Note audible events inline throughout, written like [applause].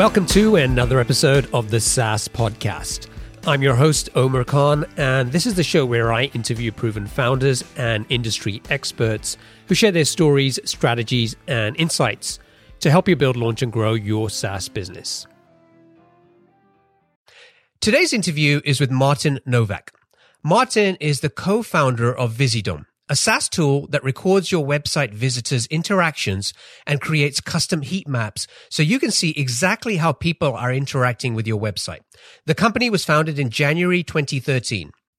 Welcome to another episode of the SaaS Podcast. I'm your host, Omer Khan, and this is the show where I interview proven founders and industry experts who share their stories, strategies, and insights to help you build, launch, and grow your SaaS business. Today's interview is with Martin Novak. Martin is the co founder of Visidom, a SaaS tool that records your website visitors' interactions and creates custom heat maps so you can see exactly how people are interacting with your website. The company was founded in January 2013.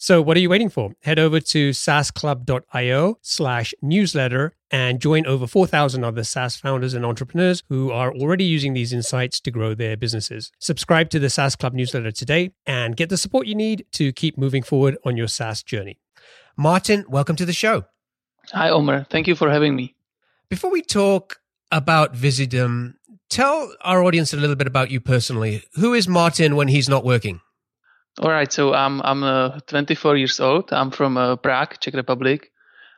So, what are you waiting for? Head over to saasclub.io slash newsletter and join over 4,000 other SaaS founders and entrepreneurs who are already using these insights to grow their businesses. Subscribe to the SaaS Club newsletter today and get the support you need to keep moving forward on your SaaS journey. Martin, welcome to the show. Hi, Omer. Thank you for having me. Before we talk about Visidom, tell our audience a little bit about you personally. Who is Martin when he's not working? All right, so I'm I'm uh, 24 years old. I'm from uh, Prague, Czech Republic.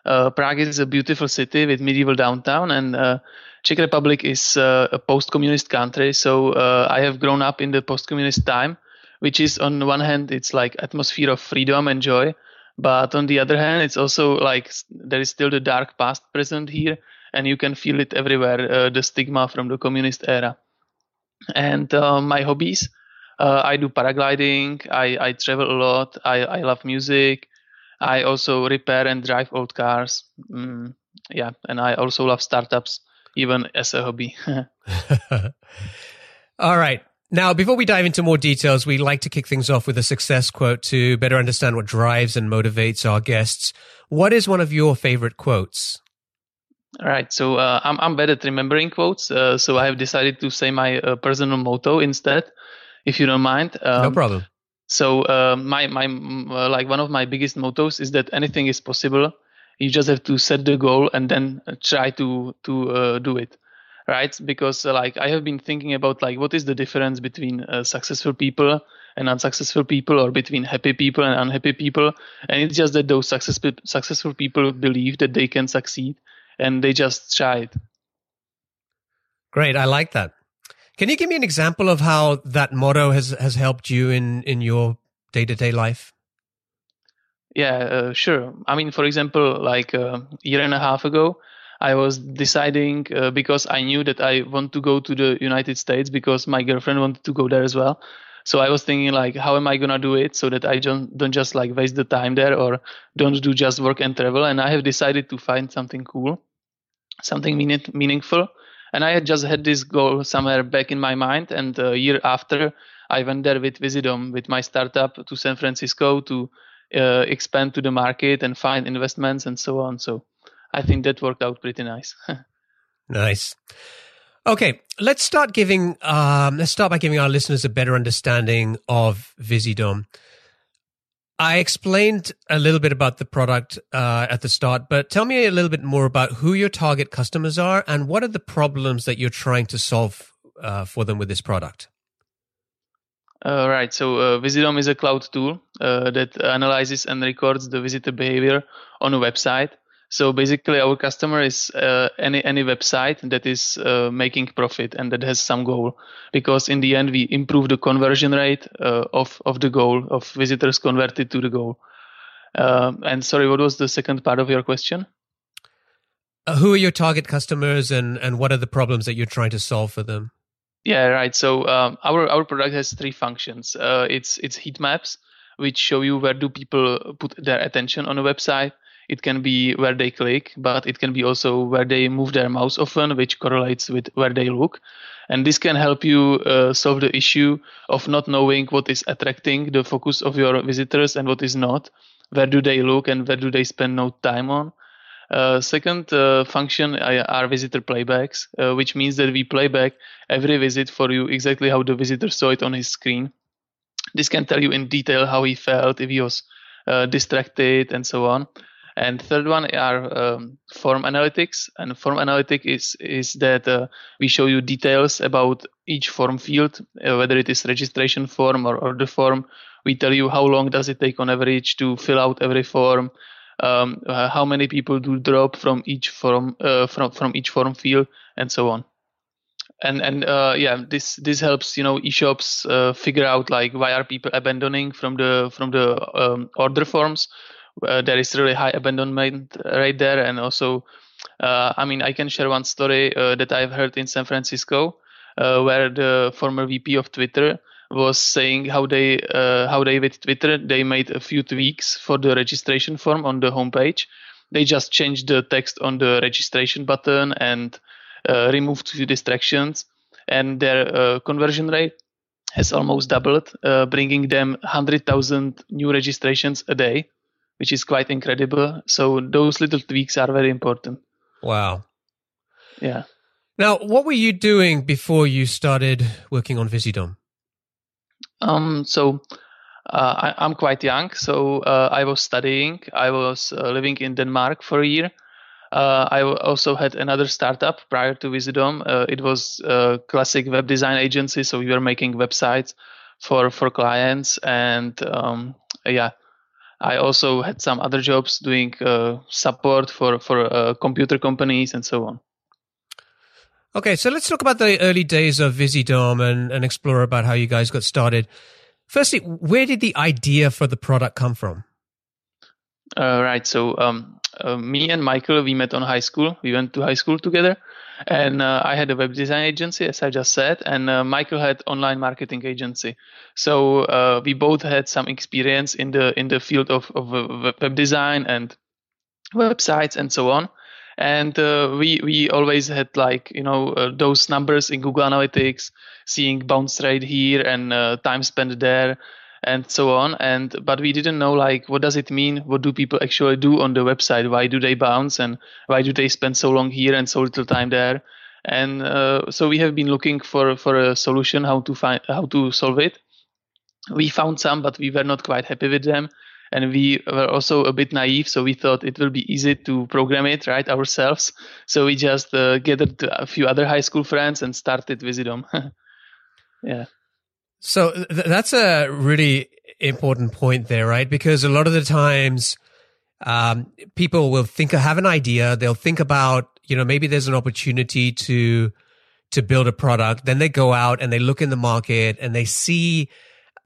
Uh, Prague is a beautiful city with medieval downtown, and uh, Czech Republic is uh, a post-communist country. So uh, I have grown up in the post-communist time, which is on one hand it's like atmosphere of freedom and joy, but on the other hand it's also like there is still the dark past present here, and you can feel it everywhere, the stigma from the communist era. And my hobbies uh, I do paragliding. I, I travel a lot. I, I love music. I also repair and drive old cars. Mm, yeah, and I also love startups, even as a hobby. [laughs] [laughs] All right. Now, before we dive into more details, we like to kick things off with a success quote to better understand what drives and motivates our guests. What is one of your favorite quotes? All right, so uh, I'm I'm bad at remembering quotes, uh, so I have decided to say my uh, personal motto instead if you don't mind. Um, no problem. So uh, my my uh, like one of my biggest mottos is that anything is possible. You just have to set the goal and then try to to uh, do it, right? Because uh, like I have been thinking about like what is the difference between uh, successful people and unsuccessful people, or between happy people and unhappy people, and it's just that those successful successful people believe that they can succeed and they just try it. Great, I like that. Can you give me an example of how that motto has has helped you in in your day to day life? Yeah, uh, sure. I mean, for example, like a uh, year and a half ago, I was deciding uh, because I knew that I want to go to the United States because my girlfriend wanted to go there as well. So I was thinking like, how am I gonna do it so that I don't don't just like waste the time there or don't do just work and travel. And I have decided to find something cool, something meaning, meaningful, And I had just had this goal somewhere back in my mind. And a year after, I went there with Visidom, with my startup to San Francisco to uh, expand to the market and find investments and so on. So I think that worked out pretty nice. [laughs] nice. Okay, let's start giving. Um, let's start by giving our listeners a better understanding of Visidom. I explained a little bit about the product uh, at the start, but tell me a little bit more about who your target customers are and what are the problems that you're trying to solve uh, for them with this product. Uh, right. So uh, Visidom is a cloud tool uh, that analyzes and records the visitor behavior on a website so basically, our customer is uh, any any website that is uh, making profit and that has some goal, because in the end we improve the conversion rate uh, of of the goal of visitors converted to the goal. Um, and sorry, what was the second part of your question? Uh, who are your target customers, and and what are the problems that you're trying to solve for them? Yeah, right. So um, our our product has three functions. Uh, it's it's heat maps, which show you where do people put their attention on a website it can be where they click, but it can be also where they move their mouse often, which correlates with where they look. And this can help you uh, solve the issue of not knowing what is attracting the focus of your visitors and what is not. Where do they look and where do they spend no time on? Uh, second uh, function are visitor playbacks, uh, which means that we play back every visit for you exactly how the visitor saw it on his screen. This can tell you in detail how he felt, if he was uh, distracted, and so on. And third one are um, form analytics. And form analytic is is that uh, we show you details about each form field, uh, whether it is registration form or order form. We tell you how long does it take on average to fill out every form, um, uh, how many people do drop from each form uh, from from each form field, and so on. And and uh, yeah, this this helps you know e-shops uh, figure out like why are people abandoning from the from the um, order forms uh, there is really high abandonment rate there, and also, uh, I mean, I can share one story uh, that I've heard in San Francisco, uh, where the former VP of Twitter was saying how they uh, how they with Twitter they made a few tweaks for the registration form on the homepage. They just changed the text on the registration button and uh, removed few distractions, and their conversion rate has almost doubled, bringing them 100,000 new registrations a day which is quite incredible. So those little tweaks are very important. Wow. Yeah. Now, what were you doing before you started working on Visidom? Um, so uh, I, am quite young, so uh, I was studying. I was uh, living in Denmark for a year. Uh, I also had another startup prior to Visidom. Uh, it was a classic web design agency, so we were making websites for for clients, and um, yeah, I also had some other jobs doing uh, support for for uh, computer companies and so on. Okay, so let's talk about the early days of Visidom and, and explore about how you guys got started. Firstly, where did the idea for the product come from? Uh, right. So um, uh, me and Michael, we met on high school. We went to high school together, and uh, I had a web design agency, as I just said, and uh, Michael had online marketing agency. So uh, we both had some experience in the in the field of, of web design and websites and so on. And uh, we we always had like you know uh, those numbers in Google Analytics, seeing bounce rate here and uh, time spent there and so on. And but we didn't know like what does it mean? What do people actually do on the website? Why do they bounce? And why do they spend so long here and so little time there? And uh, so we have been looking for for a solution how to find how to solve it. We found some but we were not quite happy with them. And we were also a bit naive so we thought it will be easy to program it right ourselves. So we just uh, gathered a few other high school friends and started Visidom [laughs] yeah so th- that's a really important point there, right? Because a lot of the times, um, people will think, have an idea. They'll think about, you know, maybe there's an opportunity to, to build a product. Then they go out and they look in the market and they see,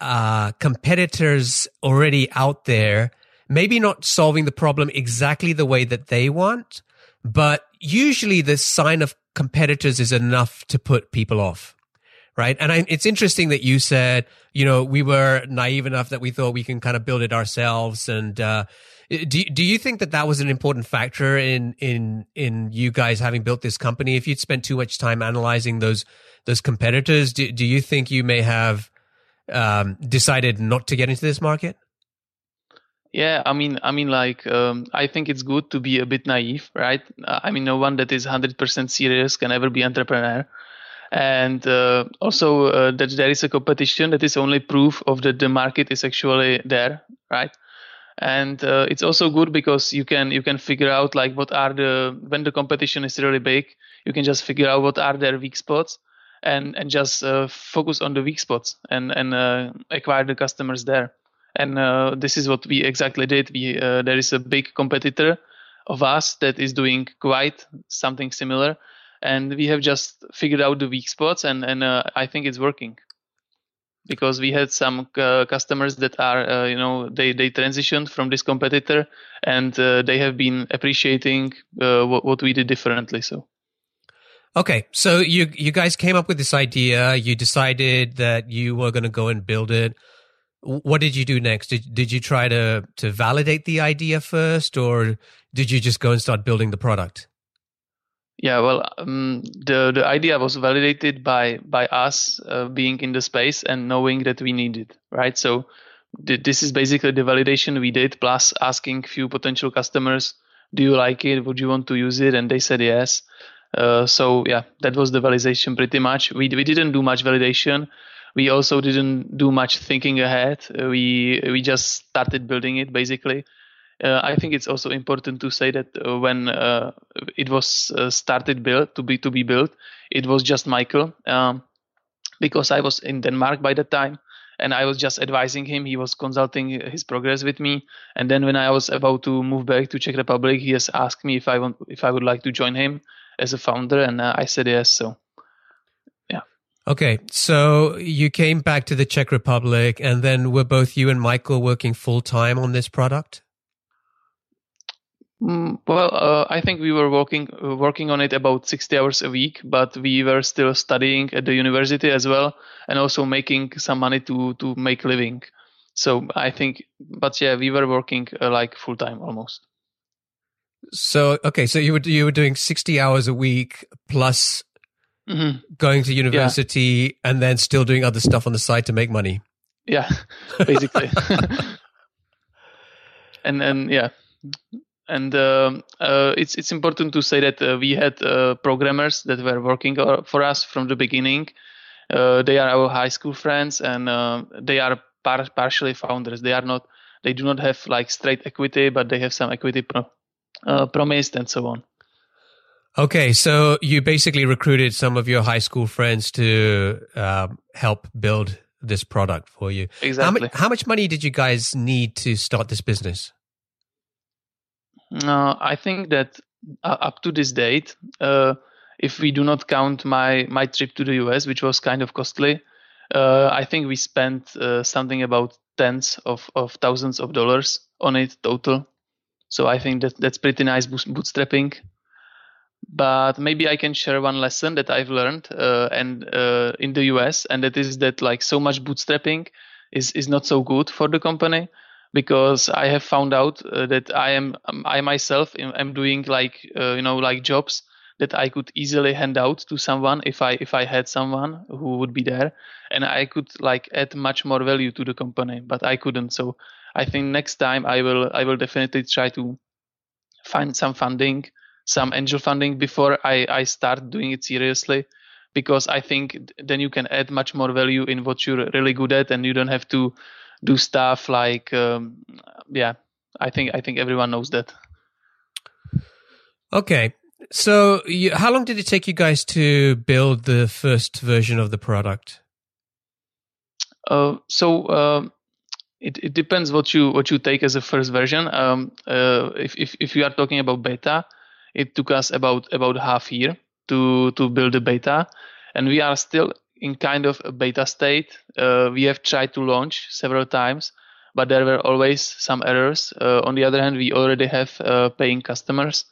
uh, competitors already out there, maybe not solving the problem exactly the way that they want, but usually the sign of competitors is enough to put people off right? And I, it's interesting that you said, you know, we were naive enough that we thought we can kind of build it ourselves, and uh, Do do you think that that was an important factor in in in you guys having built this company? If you'd spent too much time analyzing those those competitors, do do you think you may have um, decided not to get into this market? Yeah, I mean, I mean, like, um, I think it's good to be a bit naive, right? I mean, no one that is 100% serious can ever be entrepreneur and uh, also uh, that there is a competition that is only proof of that the market is actually there right? And uh, it's also good because you can you can figure out like what are the when the competition is really big you can just figure out what are their weak spots and and just uh, focus on the weak spots and and uh, acquire the customers there. And uh, this is what we exactly did. We there is a big competitor of us that is doing quite something similar and we have just figured out the weak spots and and uh, i think it's working. Because we had some uh, customers that are uh, you know they they transitioned from this competitor and uh, they have been appreciating uh, what, what we did differently so. Okay so you you guys came up with this idea. You decided that you were going to go and build it. What did you do next? Did, did you try to to validate the idea first or did you just go and start building the product yeah, well, um, the the idea was validated by by us uh, being in the space and knowing that we need it, right? So th- this is basically the validation we did, plus asking few potential customers, "Do you like it? Would you want to use it?" And they said yes. Uh, so yeah, that was the validation pretty much. We we didn't do much validation. We also didn't do much thinking ahead. Uh, we we just started building it basically uh, I think it's also important to say that uh, when uh, it was uh, started built to be to be built, it was just Michael um, because I was in Denmark by that time and I was just advising him. He was consulting his progress with me, and then when I was about to move back to Czech Republic, he has asked me if I want if I would like to join him as a founder, and uh, I said yes. So. yeah. Okay, so you came back to the Czech Republic, and then were both you and Michael working full time on this product? Mm, well, uh, I think we were working uh, working on it about 60 hours a week, but we were still studying at the university as well, and also making some money to to make living. So I think, but yeah, we were working uh, like full time almost. So okay, so you were you were doing 60 hours a week plus mm-hmm. going to university, yeah. and then still doing other stuff on the side to make money. Yeah, [laughs] basically. [laughs] and then yeah and uh, uh, it's it's important to say that uh, we had uh, programmers that were working uh, for us from the beginning. Uh, they are our high school friends, and they are par- partially founders. They are not. They do not have like straight equity, but they have some equity pro- promised and so on. Okay, so you basically recruited some of your high school friends to um, help build this product for you. Exactly. How, mu- how much money did you guys need to start this business? Uh, I think that uh, up to this date, uh, if we do not count my my trip to the US, which was kind of costly, uh, I think we spent uh, something about tens of, of thousands of dollars on it total. So I think that that's pretty nice bootstrapping. But maybe I can share one lesson that I've learned uh, and in the US, and that is that like so much bootstrapping is is not so good for the company because I have found out uh, that I am um, I myself am doing like uh, you know like jobs that I could easily hand out to someone if I if I had someone who would be there. And I could like add much more value to the company but I couldn't. So I think next time I will I will definitely try to find some funding some angel funding before I I start doing it seriously because I think then you can add much more value in what you're really good at and you don't have to do stuff like um, yeah i think i think everyone knows that. Okay. So you, how long did it take you guys to build the first version of the product? Uh, so uh, it, it depends what you what you take as a first version. Um, uh, if, if if you are talking about beta it took us about about half year to to build the beta. And we are still in kind of a beta state. Uh, we have tried to launch several times, but there were always some errors. Uh, on the other hand, we already have uh, paying customers,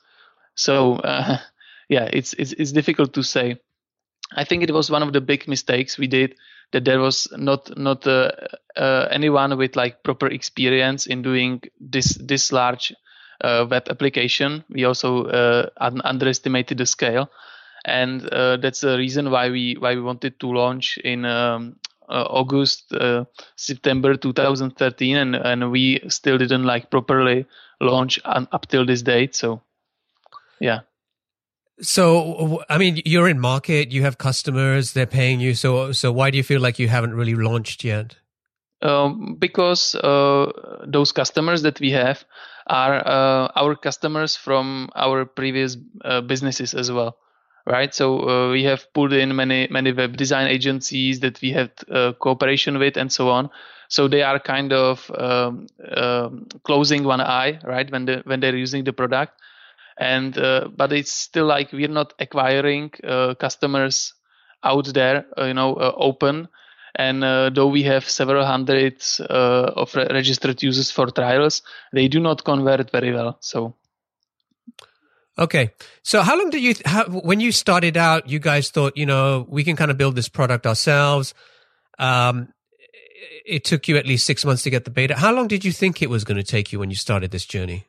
so uh, [laughs] yeah, it's, it's it's difficult to say. I think it was one of the big mistakes we did that there was not not uh, uh, anyone with like proper experience in doing this this large web application. We also un- underestimated the scale, and uh, that's the reason why we why we wanted to launch in um, uh, August September 2013, and and we still didn't like properly launch un- up till this date. So, yeah. So, I mean, you're in market, you have customers, they're paying you. So, so why do you feel like you haven't really launched yet? Um, because uh, those customers that we have are uh, our customers from our previous uh, businesses as well, right? So uh, we have pulled in many many web design agencies that we had uh, cooperation with, and so on. So they are kind of um, um, closing one eye, right, when they when they're using the product and uh, but it's still like we're not acquiring customers out there you know open and uh, though we have several hundreds uh, of re- registered users for trials they do not convert very well so okay. So how long did you how, when you started out you guys thought you know we can kind of build this product ourselves. Um, it took you at least six months to get the beta. How long did you think it was going to take you when you started this journey?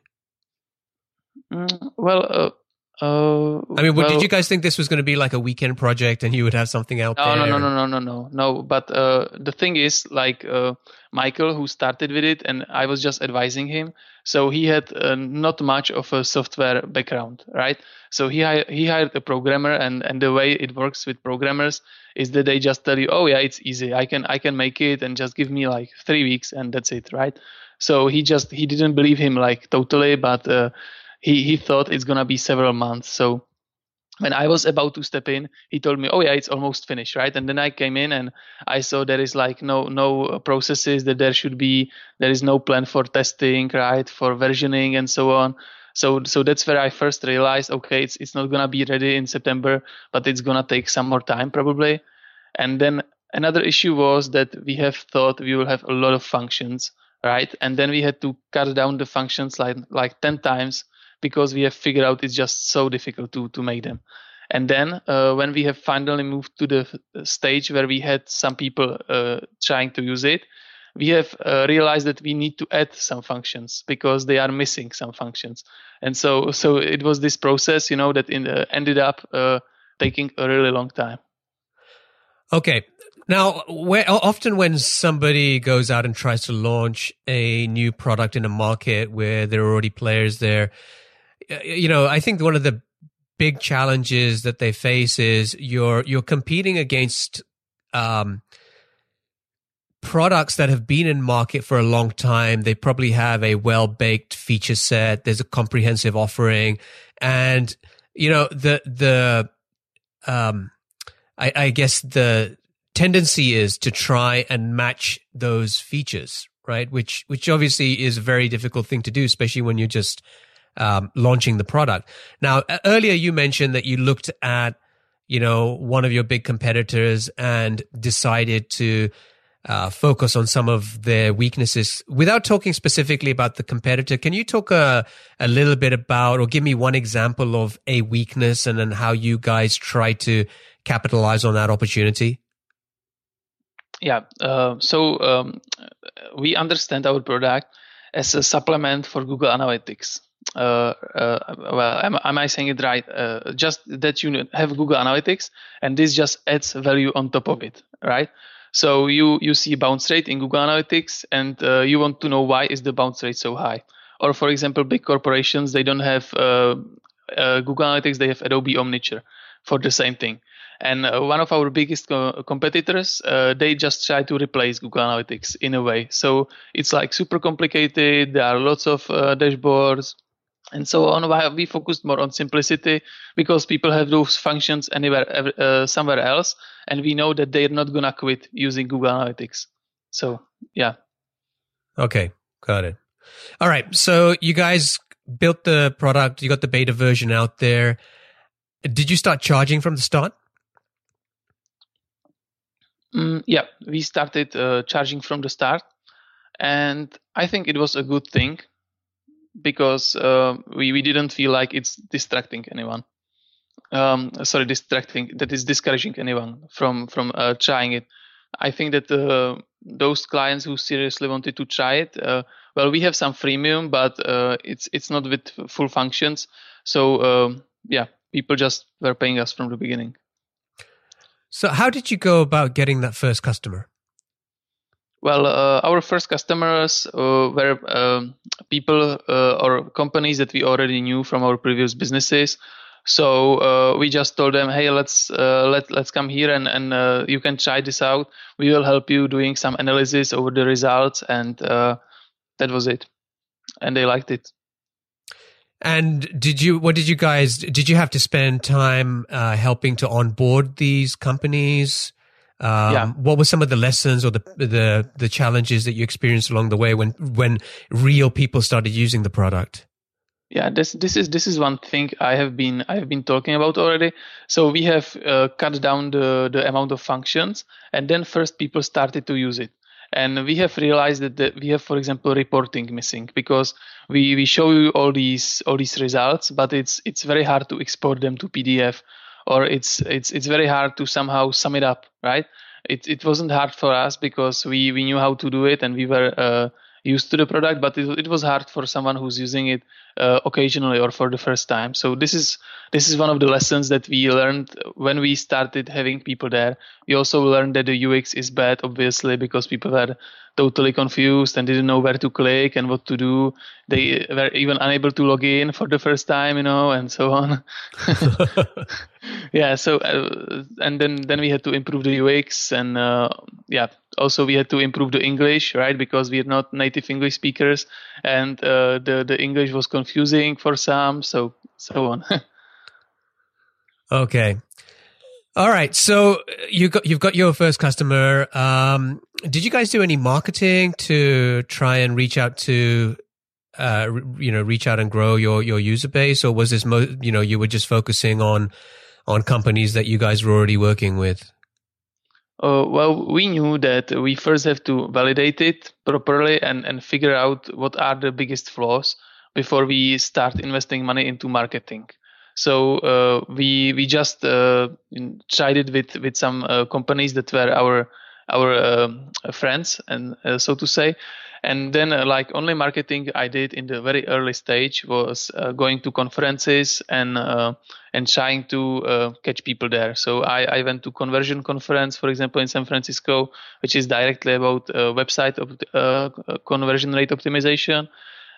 Mm, well, uh, uh, I mean, well, did you guys think this was going to be like a weekend project and you would have something out no, there? No, no, no, no, no, no, no. But uh, the thing is, like uh, Michael, who started with it, and I was just advising him. So he had uh, not much of a software background, right? So he hi- he hired a programmer, and and the way it works with programmers is that they just tell you, oh yeah, it's easy. I can I can make it, and just give me like three weeks, and that's it, right? So he just he didn't believe him like totally, but uh, he he thought it's gonna be several months. So when I was about to step in, he told me, "Oh yeah, it's almost finished, right?" And then I came in and I saw there is like no no uh, processes that there should be. There is no plan for testing, right, for versioning and so on. So so that's where I first realized, okay, it's it's not gonna be ready in September, but it's gonna take some more time probably. And then another issue was that we have thought we will have a lot of functions, right? And then we had to cut down the functions like like ten times because we have figured out it's just so difficult to to make them. And then uh, when we have finally moved to the stage where we had some people uh, trying to use it, we have uh, realized that we need to add some functions because they are missing some functions. And so so it was this process, you know, that in the, ended up uh, taking a really long time. Okay. Now, where, often when somebody goes out and tries to launch a new product in a market where there are already players there, you know, I think one of the big challenges that they face is you're you're competing against um, products that have been in market for a long time. They probably have a well baked feature set. There's a comprehensive offering, and you know the the um, I, I guess the tendency is to try and match those features, right? Which which obviously is a very difficult thing to do, especially when you're just um, launching the product. Now, earlier you mentioned that you looked at, you know, one of your big competitors and decided to uh, focus on some of their weaknesses. Without talking specifically about the competitor, can you talk a, a little bit about or give me one example of a weakness and then how you guys try to capitalize on that opportunity? Yeah. Uh, so um, we understand our product as a supplement for Google Analytics uh, uh, well, am, am, I saying it right? Uh, just that you have Google Analytics, and this just adds value on top of it, right? So you you see bounce rate in Google Analytics, and uh, you want to know why is the bounce rate so high? Or for example, big corporations they don't have uh, uh, Google Analytics, they have Adobe Omniture for the same thing. And one of our biggest co- competitors, they just try to replace Google Analytics in a way. So it's like super complicated. There are lots of dashboards and so on why we focused more on simplicity because people have those functions anywhere uh, somewhere else and we know that they're not gonna quit using google analytics. So yeah. Okay got it. All right so you guys built the product you got the beta version out there. Did you start charging from the start? Mm, yeah we started uh, charging from the start. And i think it was a good thing because uh, we we didn't feel like it's distracting anyone. um, sorry, distracting. That is discouraging anyone from from uh, trying it. I think that uh, those clients who seriously wanted to try it, uh, well, we have some freemium, but uh, it's it's not with full functions. So um, yeah, people just were paying us from the beginning. So how did you go about getting that first customer? Well, uh, our first customers uh, were um, people uh, or companies that we already knew from our previous businesses. So uh, we just told them, "Hey, let's uh, let let's come here and and uh, you can try this out. We will help you doing some analysis over the results." And that was it. And they liked it. And did you? What did you guys? Did you have to spend time helping to onboard these companies? Um, yeah. What were some of the lessons or the the the challenges that you experienced along the way when when real people started using the product? Yeah, this this is this is one thing I have been I have been talking about already. So we have uh, cut down the the amount of functions, and then first people started to use it, and we have realized that the, we have, for example, reporting missing because we we show you all these all these results, but it's it's very hard to export them to PDF or it's it's it's very hard to somehow sum it up, right? It it wasn't hard for us because we we knew how to do it and we were uh, used to the product, but it, it was hard for someone who's using it uh, occasionally or for the first time. So this is this is one of the lessons that we learned when we started having people there. We also learned that the UX is bad, obviously, because people were totally confused and didn't know where to click and what to do. They were even unable to log in for the first time, you know, and so on. [laughs] [laughs] yeah. So uh, and then then we had to improve the UX and uh, yeah. Also, we had to improve the English, right? Because we are not native English speakers, and uh, the the English was confusing for some. So so on. [laughs] Okay. All right. So you got you've got your first customer. Um, did you guys do any marketing to try and reach out to, uh, you know, reach out and grow your your user base, or was this mo- you know you were just focusing on on companies that you guys were already working with? Uh, well, we knew that we first have to validate it properly and and figure out what are the biggest flaws before we start investing money into marketing. So uh, we we just uh, tried it with with some uh, companies that were our our um, friends and uh, so to say. And then, uh, like only marketing I did in the very early stage was uh, going to conferences and and trying to catch people there. So I, I went to conversion conference, for example, in San Francisco, which is directly about website of conversion rate optimization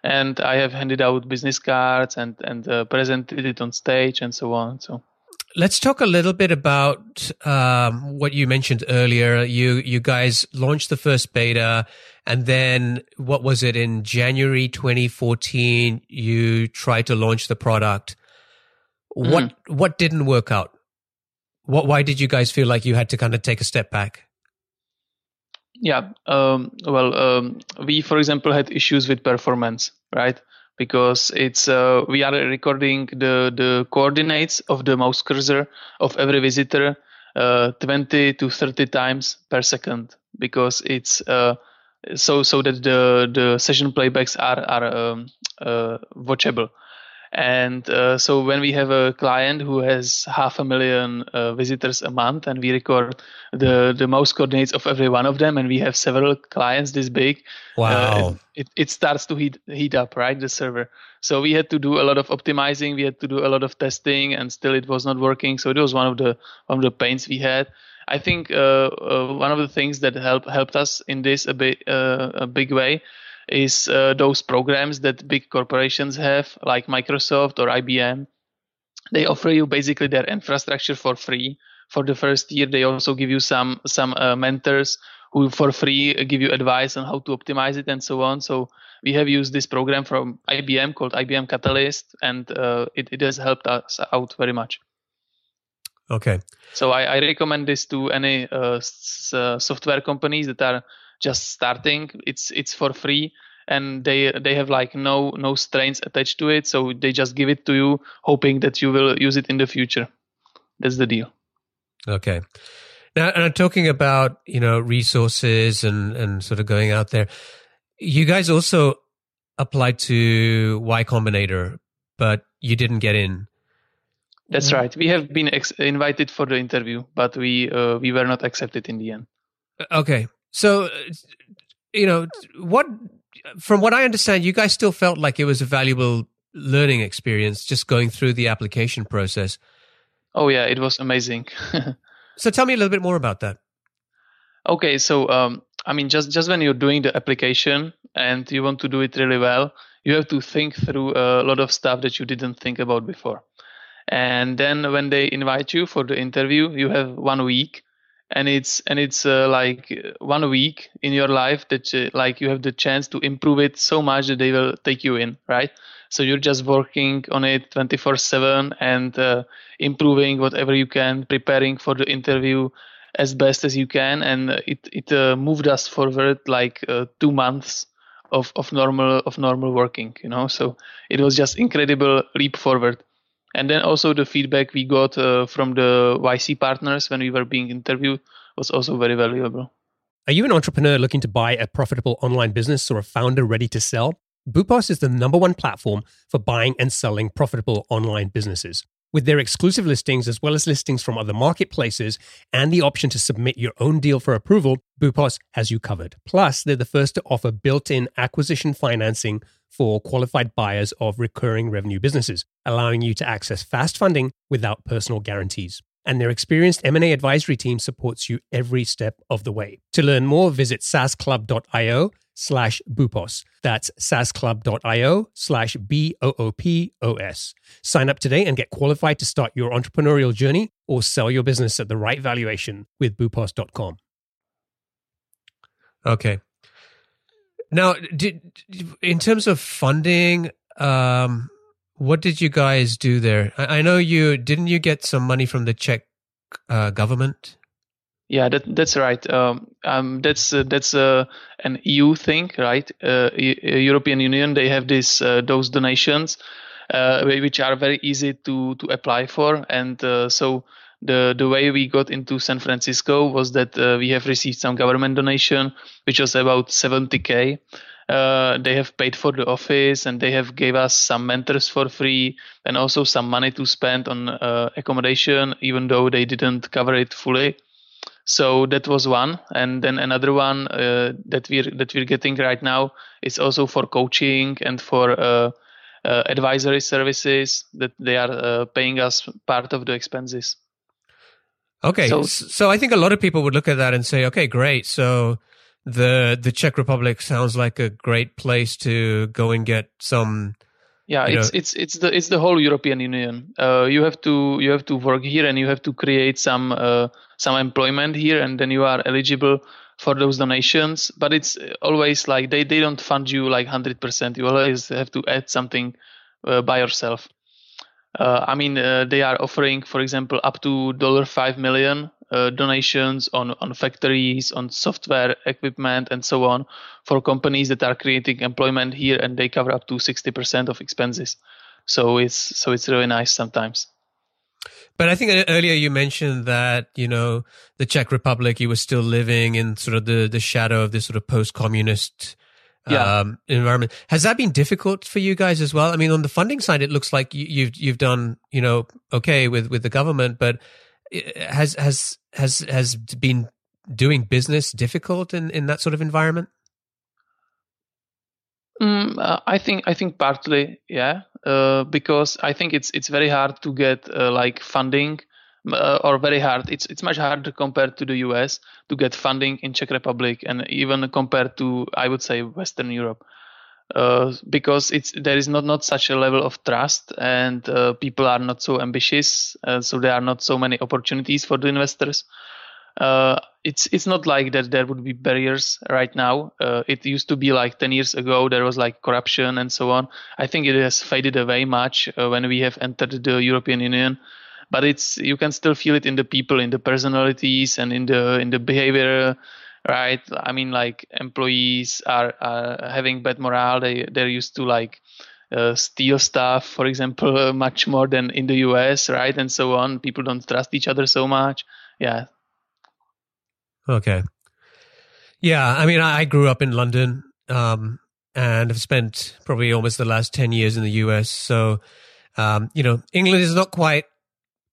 and I have handed out business cards and and uh, presented it on stage and so on. So let's talk a little bit about um, what you mentioned earlier. You you guys launched the first beta, and then what was it in January 2014? You tried to launch the product. What mm-hmm. what didn't work out? What why did you guys feel like you had to kind of take a step back? Yeah, um, well, um, we, for example, had issues with performance, right? Because it's uh, we are recording the the coordinates of the mouse cursor of every visitor uh, 20 to 30 times per second because it's uh, so so that the the session playbacks are are um, uh, watchable and uh, so when we have a client who has half a million uh, visitors a month and we record the, the mouse coordinates of every one of them and we have several clients this big, uh, wow. Uh, it, it starts to heat, heat up, right? The server. So we had to do a lot of optimizing. We had to do a lot of testing and still it was not working. So it was one of the, one of the pains we had. I think uh, uh, one of the things that helped helped us in this a bit a big way is uh, those programs that big corporations have, like Microsoft or IBM. They offer you basically their infrastructure for free. For the first year, they also give you some some uh, mentors who, for free, give you advice on how to optimize it and so on. So we have used this program from IBM called IBM Catalyst, and uh, it, it has helped us out very much. Okay. So I, I recommend this to any uh, s- uh, software companies that are just starting. It's it's for free and they they have like no no strains attached to it, so they just give it to you, hoping that you will use it in the future. That's the deal. Okay. Now, and I'm talking about you know resources and and sort of going out there. You guys also applied to Y Combinator, but you didn't get in. That's right. We have been ex- invited for the interview, but we uh, we were not accepted in the end. Okay, so uh, you know what? From what I understand, you guys still felt like it was a valuable learning experience just going through the application process. Oh yeah, it was amazing. [laughs] so tell me a little bit more about that. Okay, so um, I mean, just just when you're doing the application and you want to do it really well, you have to think through a lot of stuff that you didn't think about before. And then when they invite you for the interview, you have one week, and it's and it's uh, like one week in your life that uh, like you have the chance to improve it so much that they will take you in, right? So you're just working on it 24/7 and uh, improving whatever you can, preparing for the interview as best as you can, and it it uh, moved us forward like uh, two months of of normal of normal working, you know. So it was just incredible leap forward. And then also the feedback we got uh, from the YC partners when we were being interviewed was also very valuable. Are you an entrepreneur looking to buy a profitable online business or a founder ready to sell? Boopos is the number one platform for buying and selling profitable online businesses. With their exclusive listings, as well as listings from other marketplaces, and the option to submit your own deal for approval, Boopos has you covered. Plus, they're the first to offer built in acquisition financing for qualified buyers of recurring revenue businesses, allowing you to access fast funding without personal guarantees. And their experienced M&A advisory team supports you every step of the way. To learn more, visit saasclub.io slash boopos. That's saasclub.io slash B-O-O-P-O-S. Sign up today and get qualified to start your entrepreneurial journey or sell your business at the right valuation with boopos.com. Okay. Now, did, in terms of funding, um, what did you guys do there? I, I, know you didn't you get some money from the Czech uh, government? Yeah, that, that's right. Um, um, that's uh, that's uh, an EU thing, right? Uh, European Union they have this uh, those donations, uh, which are very easy to to apply for, and so the the way we got into San Francisco was that uh, we have received some government donation, which was about 70k. Uh, they have paid for the office and they have gave us some mentors for free and also some money to spend on uh, accommodation, even though they didn't cover it fully. So that was one, and then another one uh, that we're that we're getting right now is also for coaching and for uh, uh, advisory services that they are paying us part of the expenses. Okay, so, so I think a lot of people would look at that and say, okay, great. So the the Czech Republic sounds like a great place to go and get some. Yeah, it's know. it's it's the it's the whole European Union. Uh, you have to you have to work here and you have to create some uh, some employment here, and then you are eligible for those donations. But it's always like they they don't fund you like hundred percent. You always have to add something uh, by yourself. Uh, I mean, uh, they are offering, for example, up to dollar five million uh, donations on on factories, on software equipment, and so on for companies that are creating employment here, and they cover up to sixty percent of expenses. So it's so it's really nice sometimes. But I think earlier you mentioned that you know the Czech Republic, you were still living in sort of the the shadow of this sort of post-communist yeah. um, environment. Has that been difficult for you guys as well? I mean, on the funding side, it looks like you, you've you've done you know okay with with the government, but has has has has been doing business difficult in in that sort of environment? Mm, uh, I think I think partly yeah, uh, because I think it's it's very hard to get uh, like funding uh, or very hard. It's it's much harder compared to the US to get funding in Czech Republic and even compared to I would say Western Europe. Uh, because it's there is not not such a level of trust and uh, people are not so ambitious, uh, so there are not so many opportunities for the investors. Uh, it's it's not like that there would be barriers right now. Uh, it used to be like 10 years ago there was like corruption and so on. I think it has faded away much when we have entered the European Union but it's you can still feel it in the people in the personalities and in the in the behavior right? I mean like employees are, are having bad morale. They they're used to like uh, steal stuff for example [laughs] much more than in the us right? And so on. People don't trust each other so much. Yeah. Okay. Yeah i mean i, I grew up in london um, and have spent probably almost the last 10 years in the us so um, you know england is not quite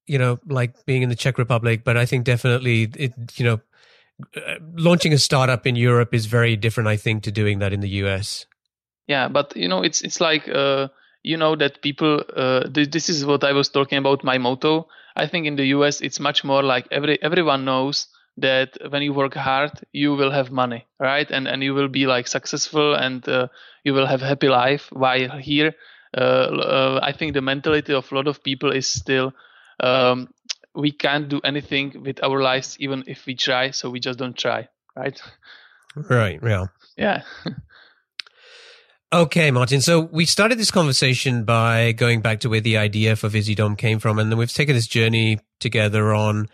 you know, like being in the Czech Republic, but I think definitely it, you know, uh, launching a startup in Europe is very different, I think, to doing that in the US. Yeah, but you know, it's it's like uh, you know that people. Uh, th- this is what I was talking about. My motto. I think in the US it's much more like every everyone knows that when you work hard you will have money right and and you will be like successful and uh, you will have a happy life while here uh, uh, i think the mentality of a lot of people is still um, we can't do anything with our lives even if we try so we just don't try right right yeah yeah [laughs] Okay, Martin. So we started this conversation by going back to where the idea for Visidom came from, and then we've taken this journey together on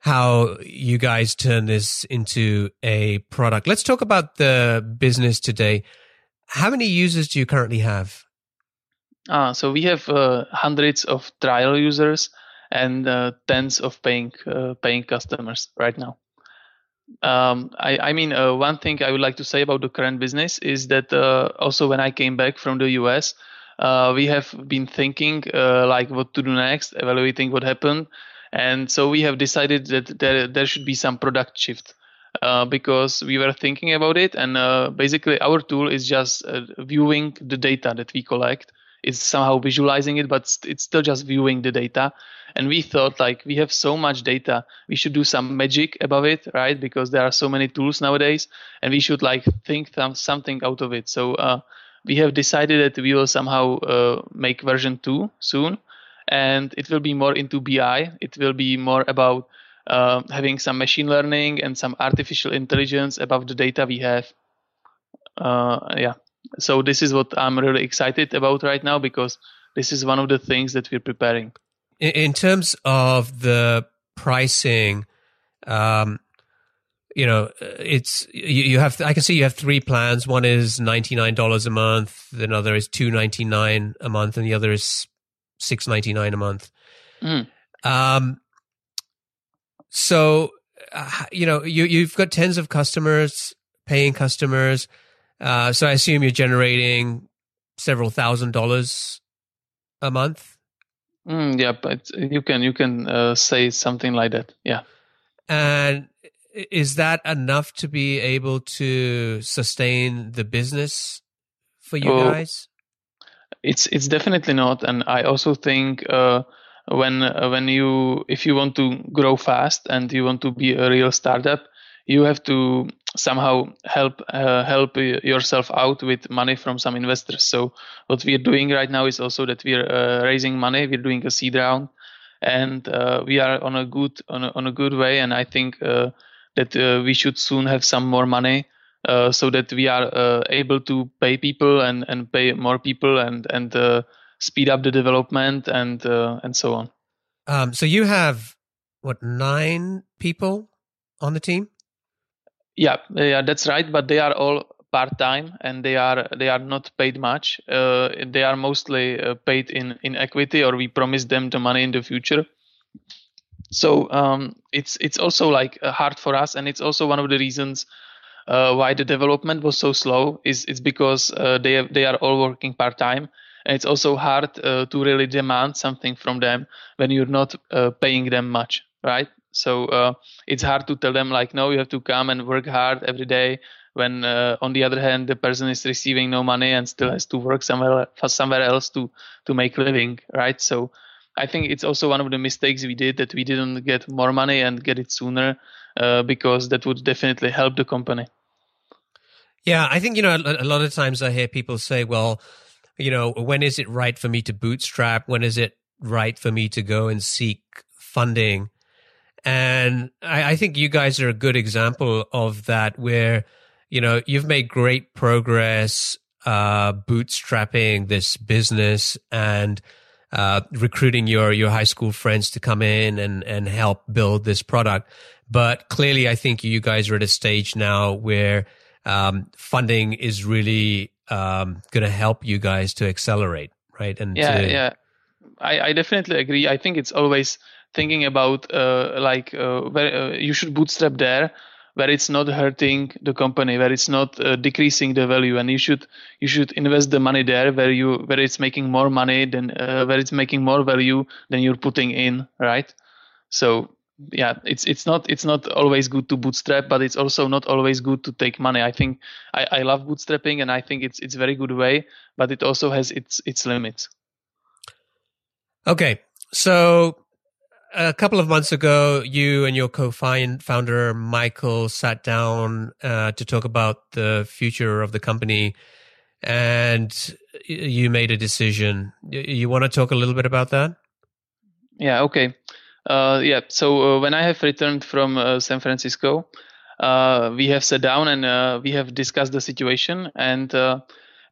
how you guys turn this into a product. Let's talk about the business today. How many users do you currently have? Uh, so we have uh, hundreds of trial users and uh, tens of paying uh, paying customers right now. Um, I, I, mean, uh, one thing I would like to say about the current business is that uh, also when I came back from the US, we have been thinking like what to do next, evaluating what happened, and so we have decided that there, there should be some product shift uh, because we were thinking about it. And uh, basically, our tool is just uh, viewing the data that we collect. It's somehow visualizing it, but it's still just viewing the data. And we thought, like, we have so much data, we should do some magic above it, right? Because there are so many tools nowadays, and we should like think th- something out of it. So uh, we have decided that we will somehow uh, make version two soon and it will be more into BI. It will be more about uh, having some machine learning and some artificial intelligence about the data we have. Uh, yeah, so this is what I'm really excited about right now because this is one of the things that we're preparing. In, in terms of the pricing, um, you know, it's you, you, have. I can see you have three plans. One is ninety nine dollars a month. Another is two ninety nine a month, and the other is six ninety nine a month. Mm. Um, so uh, you know you you've got tens of customers, paying customers. Uh, so I assume you're generating several thousand dollars a month. Mm, yeah, but you can you can uh, say something like that. Yeah. And is that enough to be able to sustain the business for you oh, guys? it's it's definitely not and i also think uh, when uh, when you if you want to grow fast and you want to be a real startup you have to somehow help uh, help yourself out with money from some investors so what we are doing right now is also that we are uh, raising money we're doing a seed round and uh, we are on a good on a, on a good way and i think uh, that we should soon have some more money uh, so that we are uh, able to pay people and, and pay more people and and uh, speed up the development and uh, and so on. Um, so you have what nine people on the team? Yeah, yeah, that's right. But they are all part time and they are they are not paid much. Uh, they are mostly paid in in equity, or we promise them the money in the future. So um, it's it's also like hard for us, and it's also one of the reasons uh, why the development was so slow is it's because uh, they have, they are all working part time and it's also hard uh, to really demand something from them when you're not uh, paying them much right so uh, it's hard to tell them like no you have to come and work hard every day when uh, on the other hand the person is receiving no money and still has to work somewhere somewhere else to to make a living right so I think it's also one of the mistakes we did that we didn't get more money and get it sooner uh, because that would definitely help the company. Yeah, I think you know a lot of times I hear people say, "Well, you know, when is it right for me to bootstrap? When is it right for me to go and seek funding?" And I, I think you guys are a good example of that, where you know you've made great progress uh, bootstrapping this business and uh, recruiting your your high school friends to come in and and help build this product. But clearly, I think you guys are at a stage now where um, funding is really um, going to help you guys to accelerate, right? And yeah, to- yeah, I, I definitely agree. I think it's always thinking about uh, like uh, where, uh, you should bootstrap there where it's not hurting the company, where it's not uh, decreasing the value, and you should you should invest the money there where you where it's making more money than uh, where it's making more value than you're putting in, right? So yeah, it's it's not it's not always good to bootstrap, but it's also not always good to take money. I think I, I love bootstrapping, and I think it's it's very good way, but it also has its its limits. Okay, so a couple of months ago, you and your co-founder Michael sat down uh, to talk about the future of the company, and you made a decision. You want to talk a little bit about that? Yeah. Okay. Uh, yeah. So uh, when I have returned from uh, San Francisco, uh, we have sat down and uh, we have discussed the situation, and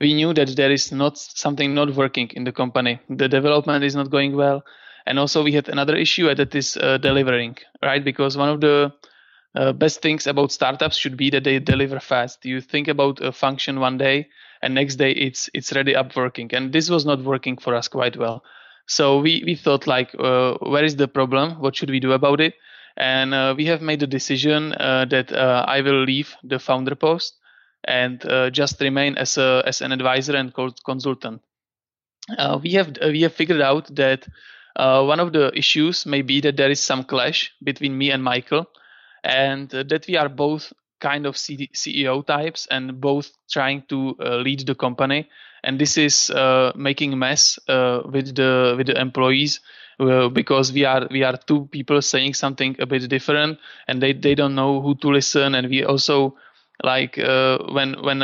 we knew that there is not something not working in the company. The development is not going well and also we had another issue that is uh, delivering right? Because one of the uh, best things about startups should be that they deliver fast. You think about a function one day and next day it's it's ready up working. And this was not working for us quite well. So we we thought like uh, where is the problem? What should we do about it? And uh, we have made the decision uh, that uh, i will leave the founder post and just remain as a as an advisor and consultant. We have we have figured out that uh, one of the issues may be that there is some clash between me and Michael, and uh, that we are both kind of C- CEO types and both trying to uh, lead the company. And this is uh, making a mess uh, with the with the employees uh, because we are we are two people saying something a bit different, and they, they don't know who to listen. And we also like when when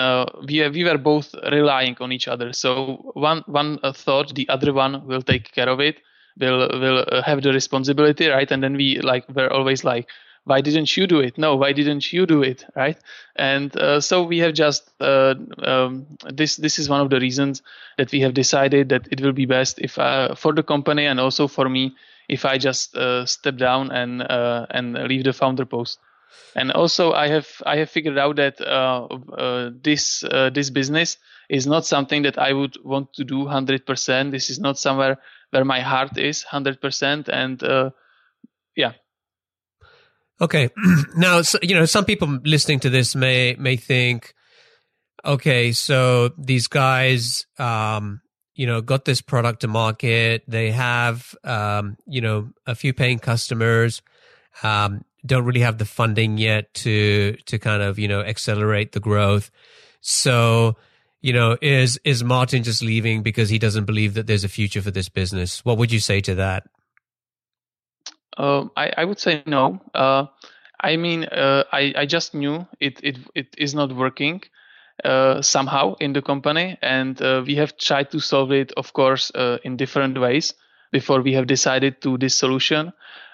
we we were both relying on each other. So one one thought the other one will take care of it will will uh, have the responsibility right? And then we like we're always like why didn't you do it? No why didn't you do it? Right? And uh, so we have just uh, um, this this is one of the reasons that we have decided that it will be best if uh, for the company and also for me if i just uh, step down and uh, and leave the founder post. And also i have i have figured out that this this business is not something that i would want to do 100% this is not somewhere where my heart is 100% and uh, yeah. Okay. [clears throat] Now so, you know some people listening to this may may think okay so these guys um you know got this product to market. They have um you know a few paying customers um don't really have the funding yet to to kind of you know accelerate the growth. So you know, is is Martin just leaving because he doesn't believe that there's a future for this business? What would you say to that? Uh, I, I would say no. Uh, I mean, uh, I, I just knew it, it, it is not working uh, somehow in the company, and uh, we have tried to solve it, of course, uh, in different ways before we have decided to this solution.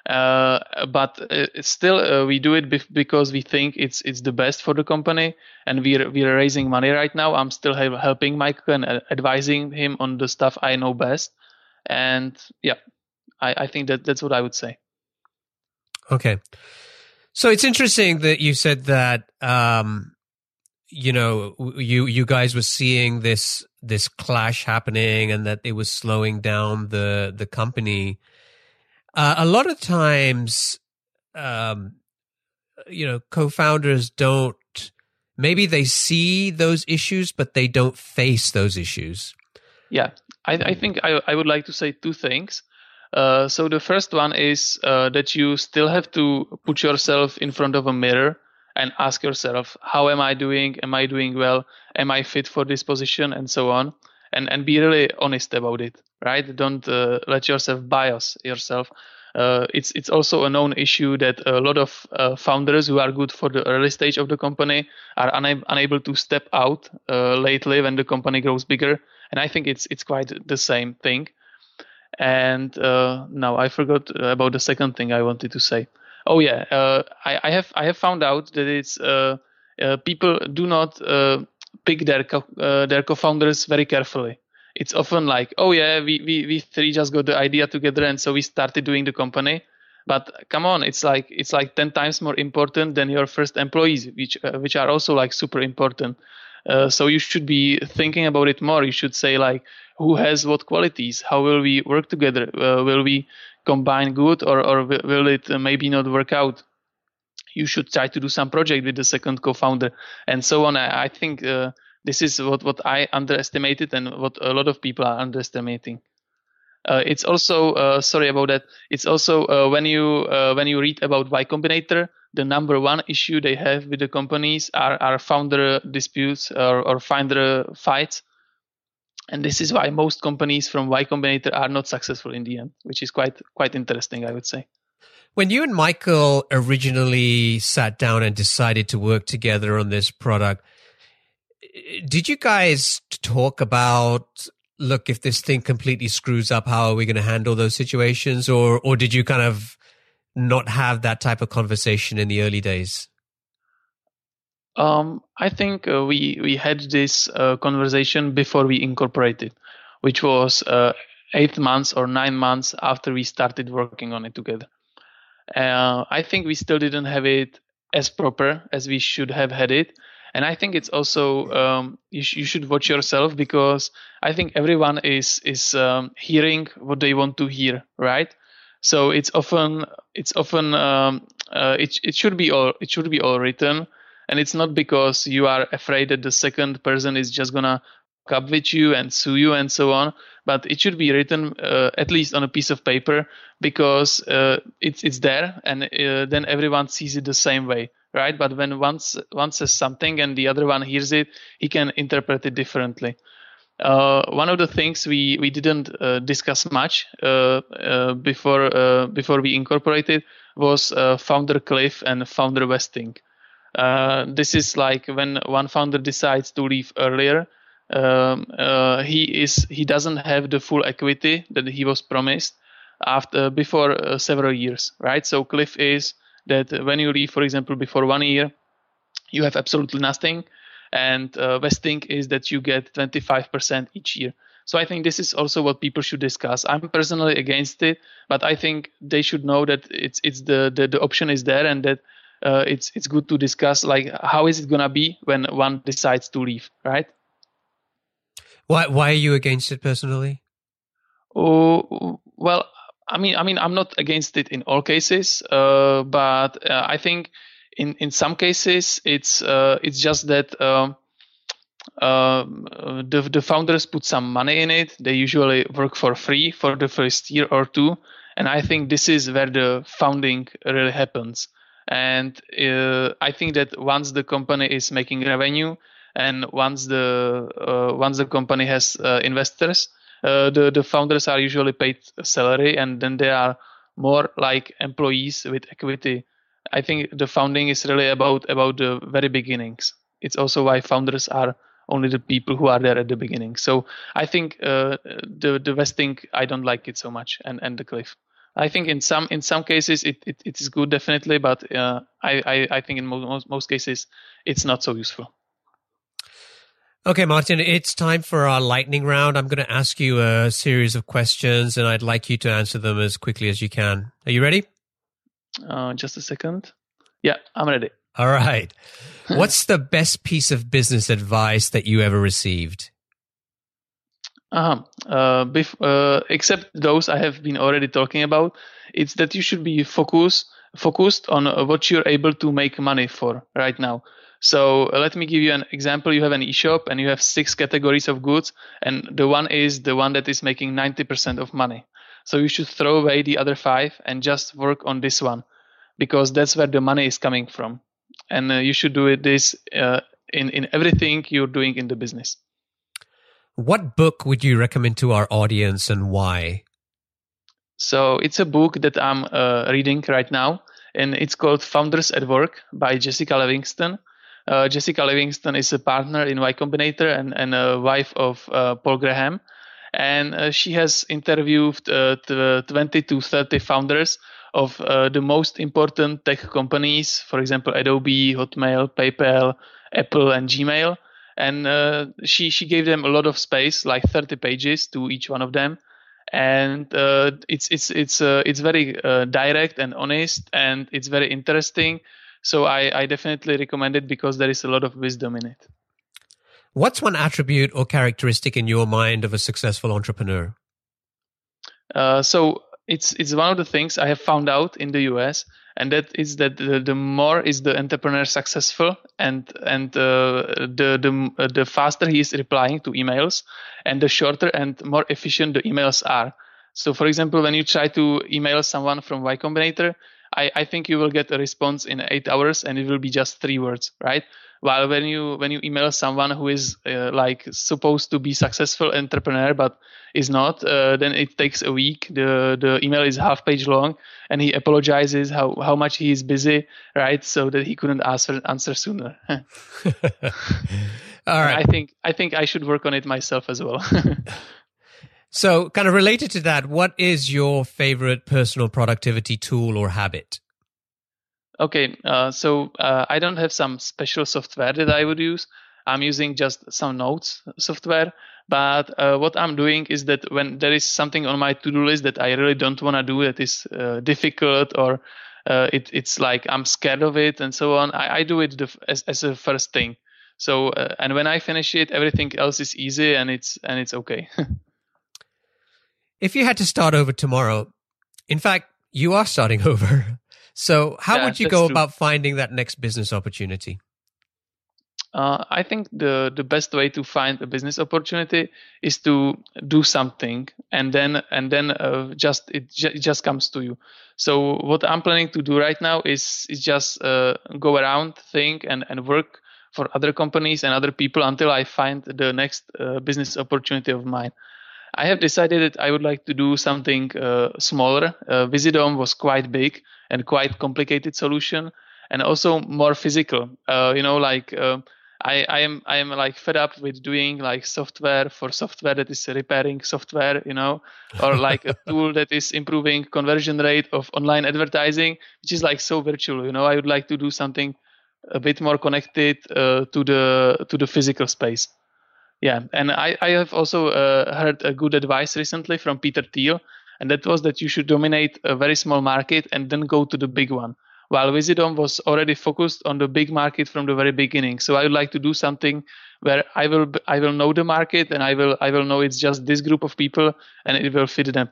Uh, but uh, still, uh, we do it because we think it's it's the best for the company, and we're we're raising money right now. I'm still helping Mike and advising him on the stuff I know best, and yeah, I, I think that that's what I would say. Okay, so it's interesting that you said that. Um, you know, you you guys were seeing this this clash happening, and that it was slowing down the the company. Uh, a lot of times, um, you know, co-founders don't. Maybe they see those issues, but they don't face those issues. Yeah, I, I think I, I would like to say two things. Uh, so the first one is uh, that you still have to put yourself in front of a mirror and ask yourself, how am I doing? Am I doing well? Am I fit for this position? And so on and and be really honest about it right? Don't uh, let yourself bias yourself. Uh, it's it's also a known issue that a lot of uh, founders who are good for the early stage of the company are una- unable to step out uh, lately when the company grows bigger. And i think it's it's quite the same thing. And uh, now i forgot about the second thing i wanted to say. Oh yeah uh, I, I, have i have found out that it's people do not pick their co- uh, their co-founders very carefully. It's often like, oh yeah, we, we we three just got the idea together, and so we started doing the company. But come on, it's like it's like ten times more important than your first employees, which uh, which are also like super important. Uh, so you should be thinking about it more. You should say like, who has what qualities? How will we work together? Uh, will we combine good, or or will it maybe not work out? You should try to do some project with the second co-founder and so on. I, I think uh, this is what, what i underestimated and what a lot of people are underestimating. Uh, it's also uh, sorry about that. It's also uh, when you uh, when you read about y combinator the number one issue they have with the companies are, are founder disputes or, or founder fights. And this is why most companies from y combinator are not successful in the end which is quite quite interesting i would say when you and Michael originally sat down and decided to work together on this product, did you guys talk about look if this thing completely screws up how are we going to handle those situations or or did you kind of not have that type of conversation in the early days? Um, I think uh, we we had this uh, conversation before we incorporated, which was uh, eight months or nine months after we started working on it together. Uh, I think we still didn't have it as proper as we should have had it. And I think it's also um, you, sh- you, should watch yourself because I think everyone is is um, hearing what they want to hear, right? So it's often it's often um, uh, it it should be all it should be all written, and it's not because you are afraid that the second person is just gonna up with you and sue you and so on but it should be written uh, at least on a piece of paper because uh, it's it's there and uh, then everyone sees it the same way right? But when once one says something and the other one hears it he can interpret it differently. Uh, one of the things we we didn't uh, discuss much uh, before before we incorporated was founder cliff and founder vesting this is like when one founder decides to leave earlier um, uh, he is he doesn't have the full equity that he was promised after before uh, several years, right? So cliff is that when you leave, for example, before one year, you have absolutely nothing, and uh, vesting is that you get 25% each year. So I think this is also what people should discuss. I'm personally against it, but I think they should know that it's it's the the, the option is there and that uh, it's it's good to discuss like how is it gonna be when one decides to leave, right? Why why are you against it personally? Oh well, I mean, I mean, I'm not against it in all cases, uh, but uh, I think in in some cases it's uh, it's just that. Um, the the founders put some money in it. They usually work for free for the first year or two, and I think this is where the founding really happens. And uh, I think that once the company is making revenue, and once the uh, once the company has uh, investors uh, the the founders are usually paid salary and then they are more like employees with equity. I think the founding is really about about the very beginnings. It's also why founders are only the people who are there at the beginning. So i think uh, the the vesting i don't like it so much and and the cliff. I think in some in some cases it, it, it is good definitely, but uh, I, I, I think in most most cases it's not so useful. Okay, Martin, it's time for our lightning round. I'm going to ask you a series of questions and I'd like you to answer them as quickly as you can. Are you ready? Uh, just a second. Yeah, I'm ready. All right. [laughs] What's the best piece of business advice that you ever received? Uh-huh. Uh, bef- uh, except those I have been already talking about, it's that you should be focused focused on uh, what you're able to make money for right now. So uh, let me give you an example. You have an e-shop and you have six categories of goods, and the one is the one that is making 90% of money. So you should throw away the other five and just work on this one, because that's where the money is coming from. And uh, you should do it this uh, in in everything you're doing in the business. What book would you recommend to our audience and why? So it's a book that I'm uh, reading right now, and it's called Founders at Work by Jessica Livingston uh, Jessica Livingston is a partner in Y Combinator and, and a wife of uh, Paul Graham. And uh, she has interviewed uh, 20 to 30 founders of uh, the most important tech companies, for example, Adobe, Hotmail, PayPal, Apple, and Gmail. And uh, she, she gave them a lot of space, like 30 pages to each one of them and it's it's it's it's very direct and honest and it's very interesting so I, I definitely recommend it because there is a lot of wisdom in it. What's one attribute or characteristic in your mind of a successful entrepreneur? Uh, so it's it's one of the things I have found out in the US, and that is that the, the more is the entrepreneur successful and and uh, the the uh, the faster he is replying to emails and the shorter and more efficient the emails are so for example when you try to email someone from y combinator I, I think you will get a response in eight hours and it will be just three words right while when you when you email someone who is uh, like supposed to be successful entrepreneur but is not, uh, then it takes a week. the The email is half page long, and he apologizes how how much he is busy, right? So that he couldn't answer answer sooner. [laughs] [laughs] All right. I think I think I should work on it myself as well. [laughs] so, kind of related to that, what is your favorite personal productivity tool or habit? Okay, uh, so uh, I don't have some special software that I would use. I'm using just some notes software. But uh, what I'm doing is that when there is something on my to-do list that I really don't want to do, that is uh, difficult or uh, it, it's like I'm scared of it and so on, I, I do it the, as, as a first thing. So uh, and when I finish it, everything else is easy and it's and it's okay. [laughs] if you had to start over tomorrow, in fact, you are starting [laughs] over. So how yeah, would you go true. about finding that next business opportunity? Uh, I think the the best way to find a business opportunity is to do something, and then and then uh, just it, j- it, just comes to you. So what I'm planning to do right now is is just uh, go around, think, and and work for other companies and other people until I find the next uh, business opportunity of mine. I have decided that I would like to do something uh, smaller. Uh, Visidom was quite big and quite complicated solution, and also more physical. you know, like I, I am I am like fed up with doing like software for software that is repairing software, you know, or [laughs] like a tool that is improving conversion rate of online advertising, which is like so virtual. You know, I would like to do something a bit more connected uh, to the to the physical space. Yeah, and I I have also uh, heard a good advice recently from Peter Thiel, and that was that you should dominate a very small market and then go to the big one while Visidom was already focused on the big market from the very beginning. So I would like to do something where I will I will know the market and I will I will know it's just this group of people and it will fit them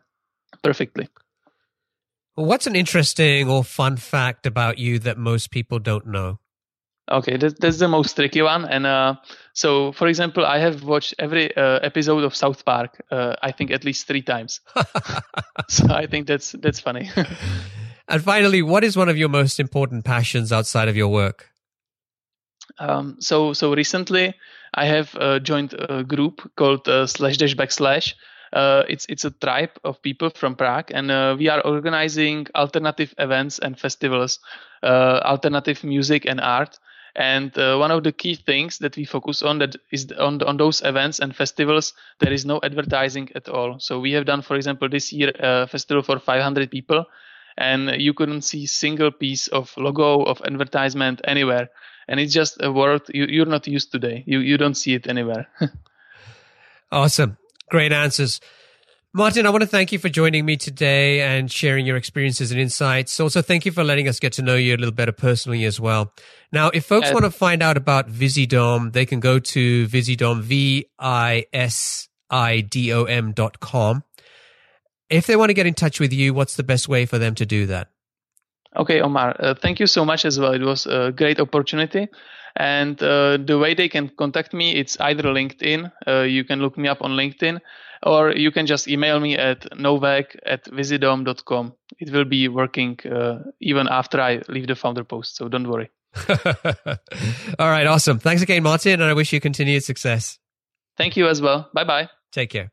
perfectly. What's an interesting or fun fact about you that most people don't know? Okay, that, that's the most tricky one. And uh, so, for example, I have watched every uh, episode of South Park. Uh, I think at least three times. [laughs] so I think that's that's funny. [laughs] And finally, what is one of your most important passions outside of your work? Um, so, so recently, I have uh, joined a group called uh, Slash Dash Backslash. Uh, it's it's a tribe of people from Prague, and uh, we are organizing alternative events and festivals, uh, alternative music and art. And uh, one of the key things that we focus on that is on on those events and festivals, there is no advertising at all. So we have done, for example, this year a festival for 500 people, and you couldn't see single piece of logo of advertisement anywhere. And it's just a word you, are not used today. You you don't see it anywhere. [laughs] Awesome. Great answers martin i want to thank you for joining me today and sharing your experiences and insights also thank you for letting us get to know you a little better personally as well now if folks uh, want to find out about visidom they can go to visidom v-i-s-i-d-o-m dot com if they want to get in touch with you, what's the best way for them to do that? Okay, Omer, uh, thank you so much as well. It was a great opportunity. And uh, the way they can contact me, it's either LinkedIn. Uh, you can look me up on LinkedIn, or you can just email me at novak at visidom.com. It will be working uh, even after I leave the founder post, so don't worry. [laughs] All right, awesome. Thanks again, Martin, and I wish you continued success. Thank you as well. Bye bye. Take care.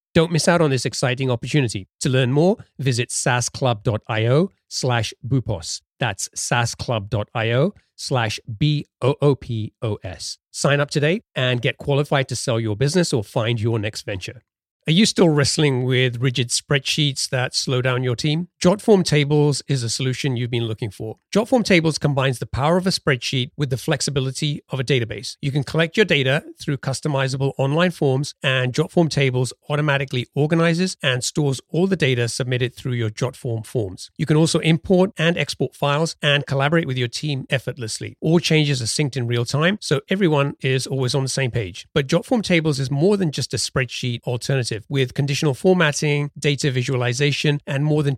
Don't miss out on this exciting opportunity. To learn more, visit saasclub.io slash boopos. That's saasclub.io slash B-O-O-P-O-S. Sign up today and get qualified to sell your business or find your next venture. Are you still wrestling with rigid spreadsheets that slow down your team? Jotform Tables is a solution you've been looking for. Jotform Tables combines the power of a spreadsheet with the flexibility of a database. You can collect your data through customizable online forms, and Jotform Tables automatically organizes and stores all the data submitted through your Jotform forms. You can also import and export files and collaborate with your team effortlessly. All changes are synced in real time, so everyone is always on the same page. But Jotform Tables is more than just a spreadsheet alternative. With conditional formatting, data visualization, and more than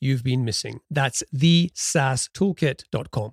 you've been missing. That's the SaaStoolkit.com.